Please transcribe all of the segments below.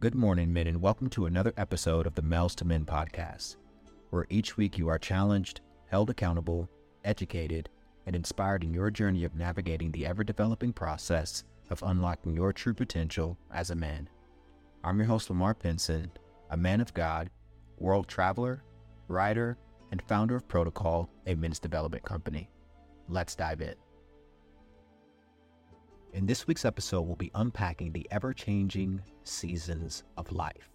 Good morning, men, and welcome to another episode of the Males to Men podcast, where each week you are challenged, held accountable, educated, and inspired in your journey of navigating the ever developing process of unlocking your true potential as a man. I'm your host, Lamar Pinson, a man of God, world traveler, writer, and founder of Protocol, a men's development company. Let's dive in. In this week's episode, we'll be unpacking the ever changing seasons of life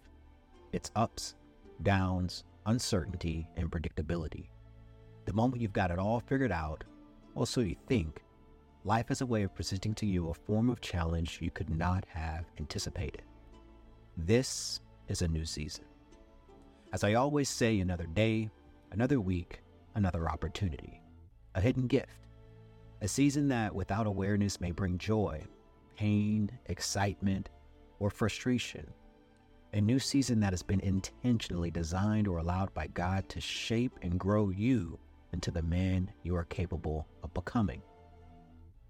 its ups, downs, uncertainty, and predictability. The moment you've got it all figured out, or so you think, life has a way of presenting to you a form of challenge you could not have anticipated. This is a new season. As I always say, another day, another week, another opportunity, a hidden gift a season that, without awareness, may bring joy, pain, excitement, or frustration. A new season that has been intentionally designed or allowed by God to shape and grow you into the man you are capable of becoming.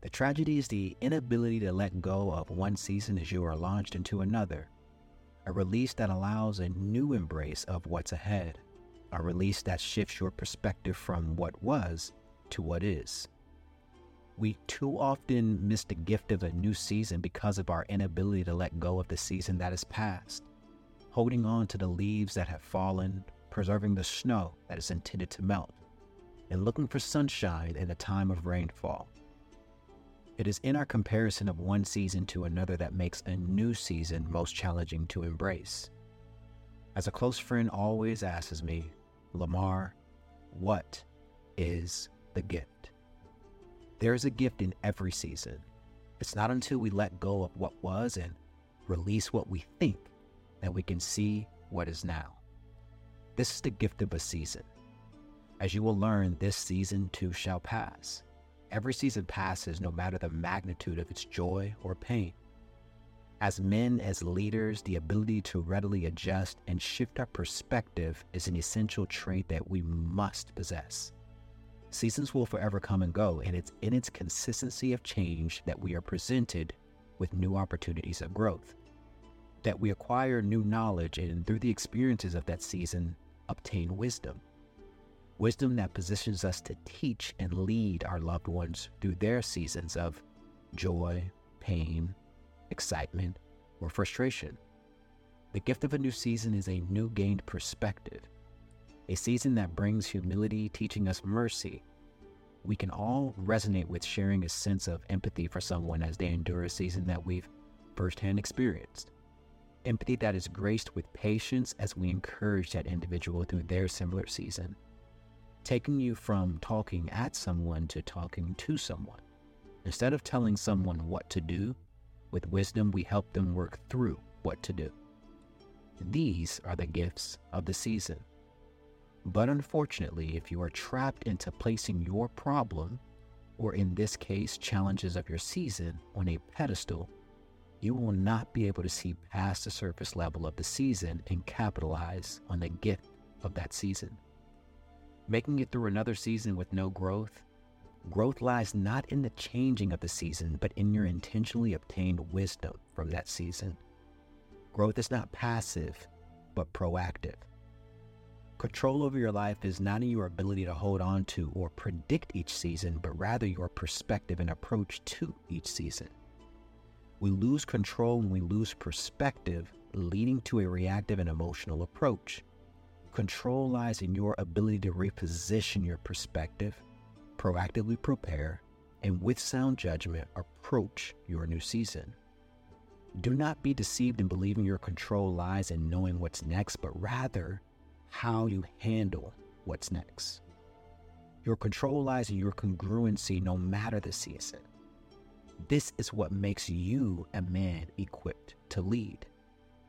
The tragedy is the inability to let go of one season as you are launched into another. A release that allows a new embrace of what's ahead. A release that shifts your perspective from what was to what is. We too often miss the gift of a new season because of our inability to let go of the season that has passed, holding on to the leaves that have fallen, preserving the snow that is intended to melt, and looking for sunshine in a time of rainfall. It is in our comparison of one season to another that makes a new season most challenging to embrace. As a close friend always asks me, Lamar, what is the gift? There is a gift in every season. It's not until we let go of what was and release what we think that we can see what is now. This is the gift of a season. As you will learn, this season too shall pass. Every season passes no matter the magnitude of its joy or pain. As men, as leaders, the ability to readily adjust and shift our perspective is an essential trait that we must possess. Seasons will forever come and go, and it's in its consistency of change that we are presented with new opportunities of growth. That we acquire new knowledge and through the experiences of that season, obtain wisdom. Wisdom that positions us to teach and lead our loved ones through their seasons of joy, pain, excitement, or frustration. The gift of a new season is a new gained perspective a season that brings humility, teaching us mercy. We can all resonate with sharing a sense of empathy for someone as they endure a season that we've firsthand experienced. Empathy that is graced with patience as we encourage that individual through their similar season. Taking you from talking at someone to talking to someone. Instead of telling someone what to do, with wisdom we help them work through what to do. These are the gifts of the season. But unfortunately, if you are trapped into placing your problem, or in this case, challenges of your season, on a pedestal, you will not be able to see past the surface level of the season and capitalize on the gift of that season. Making it through another season with no growth, growth lies not in the changing of the season, but in your intentionally obtained wisdom from that season. Growth is not passive, but proactive. Control over your life is not in your ability to hold on to or predict each season, but rather your perspective and approach to each season. We lose control when we lose perspective, leading to a reactive and emotional approach. Control lies in your ability to reposition your perspective, proactively prepare, and with sound judgment, approach your new season. Do not be deceived in believing your control lies in knowing what's next, but rather how you handle what's next. Your control lies in your congruency no matter the season. This is what makes you a man equipped to lead,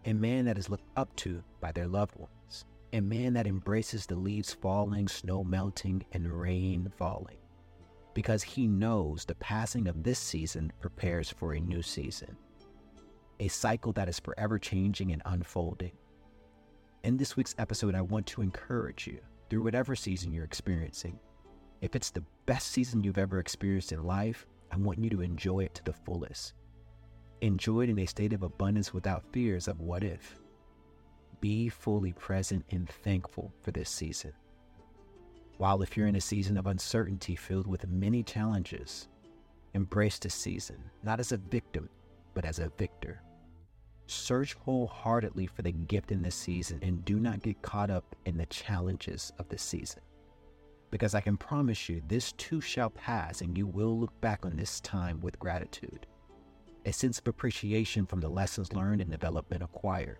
a man that is looked up to by their loved ones, a man that embraces the leaves falling, snow melting, and rain falling, because he knows the passing of this season prepares for a new season, a cycle that is forever changing and unfolding in this week's episode, I want to encourage you through whatever season you're experiencing. If it's the best season you've ever experienced in life, I want you to enjoy it to the fullest. Enjoy it in a state of abundance without fears of what if. Be fully present and thankful for this season. While if you're in a season of uncertainty filled with many challenges, embrace this season, not as a victim, but as a victor. Search wholeheartedly for the gift in this season and do not get caught up in the challenges of this season. Because I can promise you, this too shall pass, and you will look back on this time with gratitude, a sense of appreciation from the lessons learned and development acquired.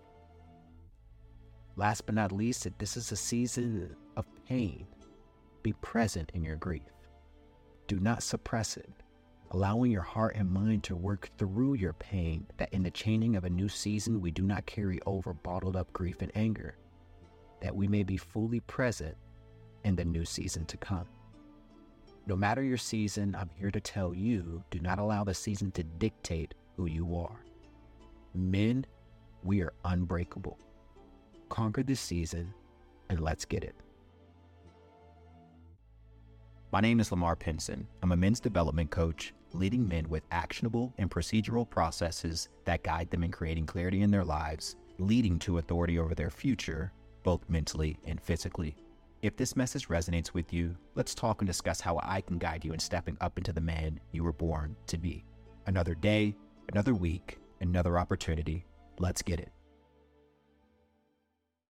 Last but not least, if this is a season of pain. Be present in your grief. Do not suppress it allowing your heart and mind to work through your pain, that in the chaining of a new season, we do not carry over bottled up grief and anger, that we may be fully present in the new season to come. No matter your season, I'm here to tell you do not allow the season to dictate who you are. Men, we are unbreakable. Conquer this season and let's get it. My name is Lamar Pinson. I'm a men's development coach leading men with actionable and procedural processes that guide them in creating clarity in their lives, leading to authority over their future, both mentally and physically. If this message resonates with you, let's talk and discuss how I can guide you in stepping up into the man you were born to be. Another day, another week, another opportunity. Let's get it.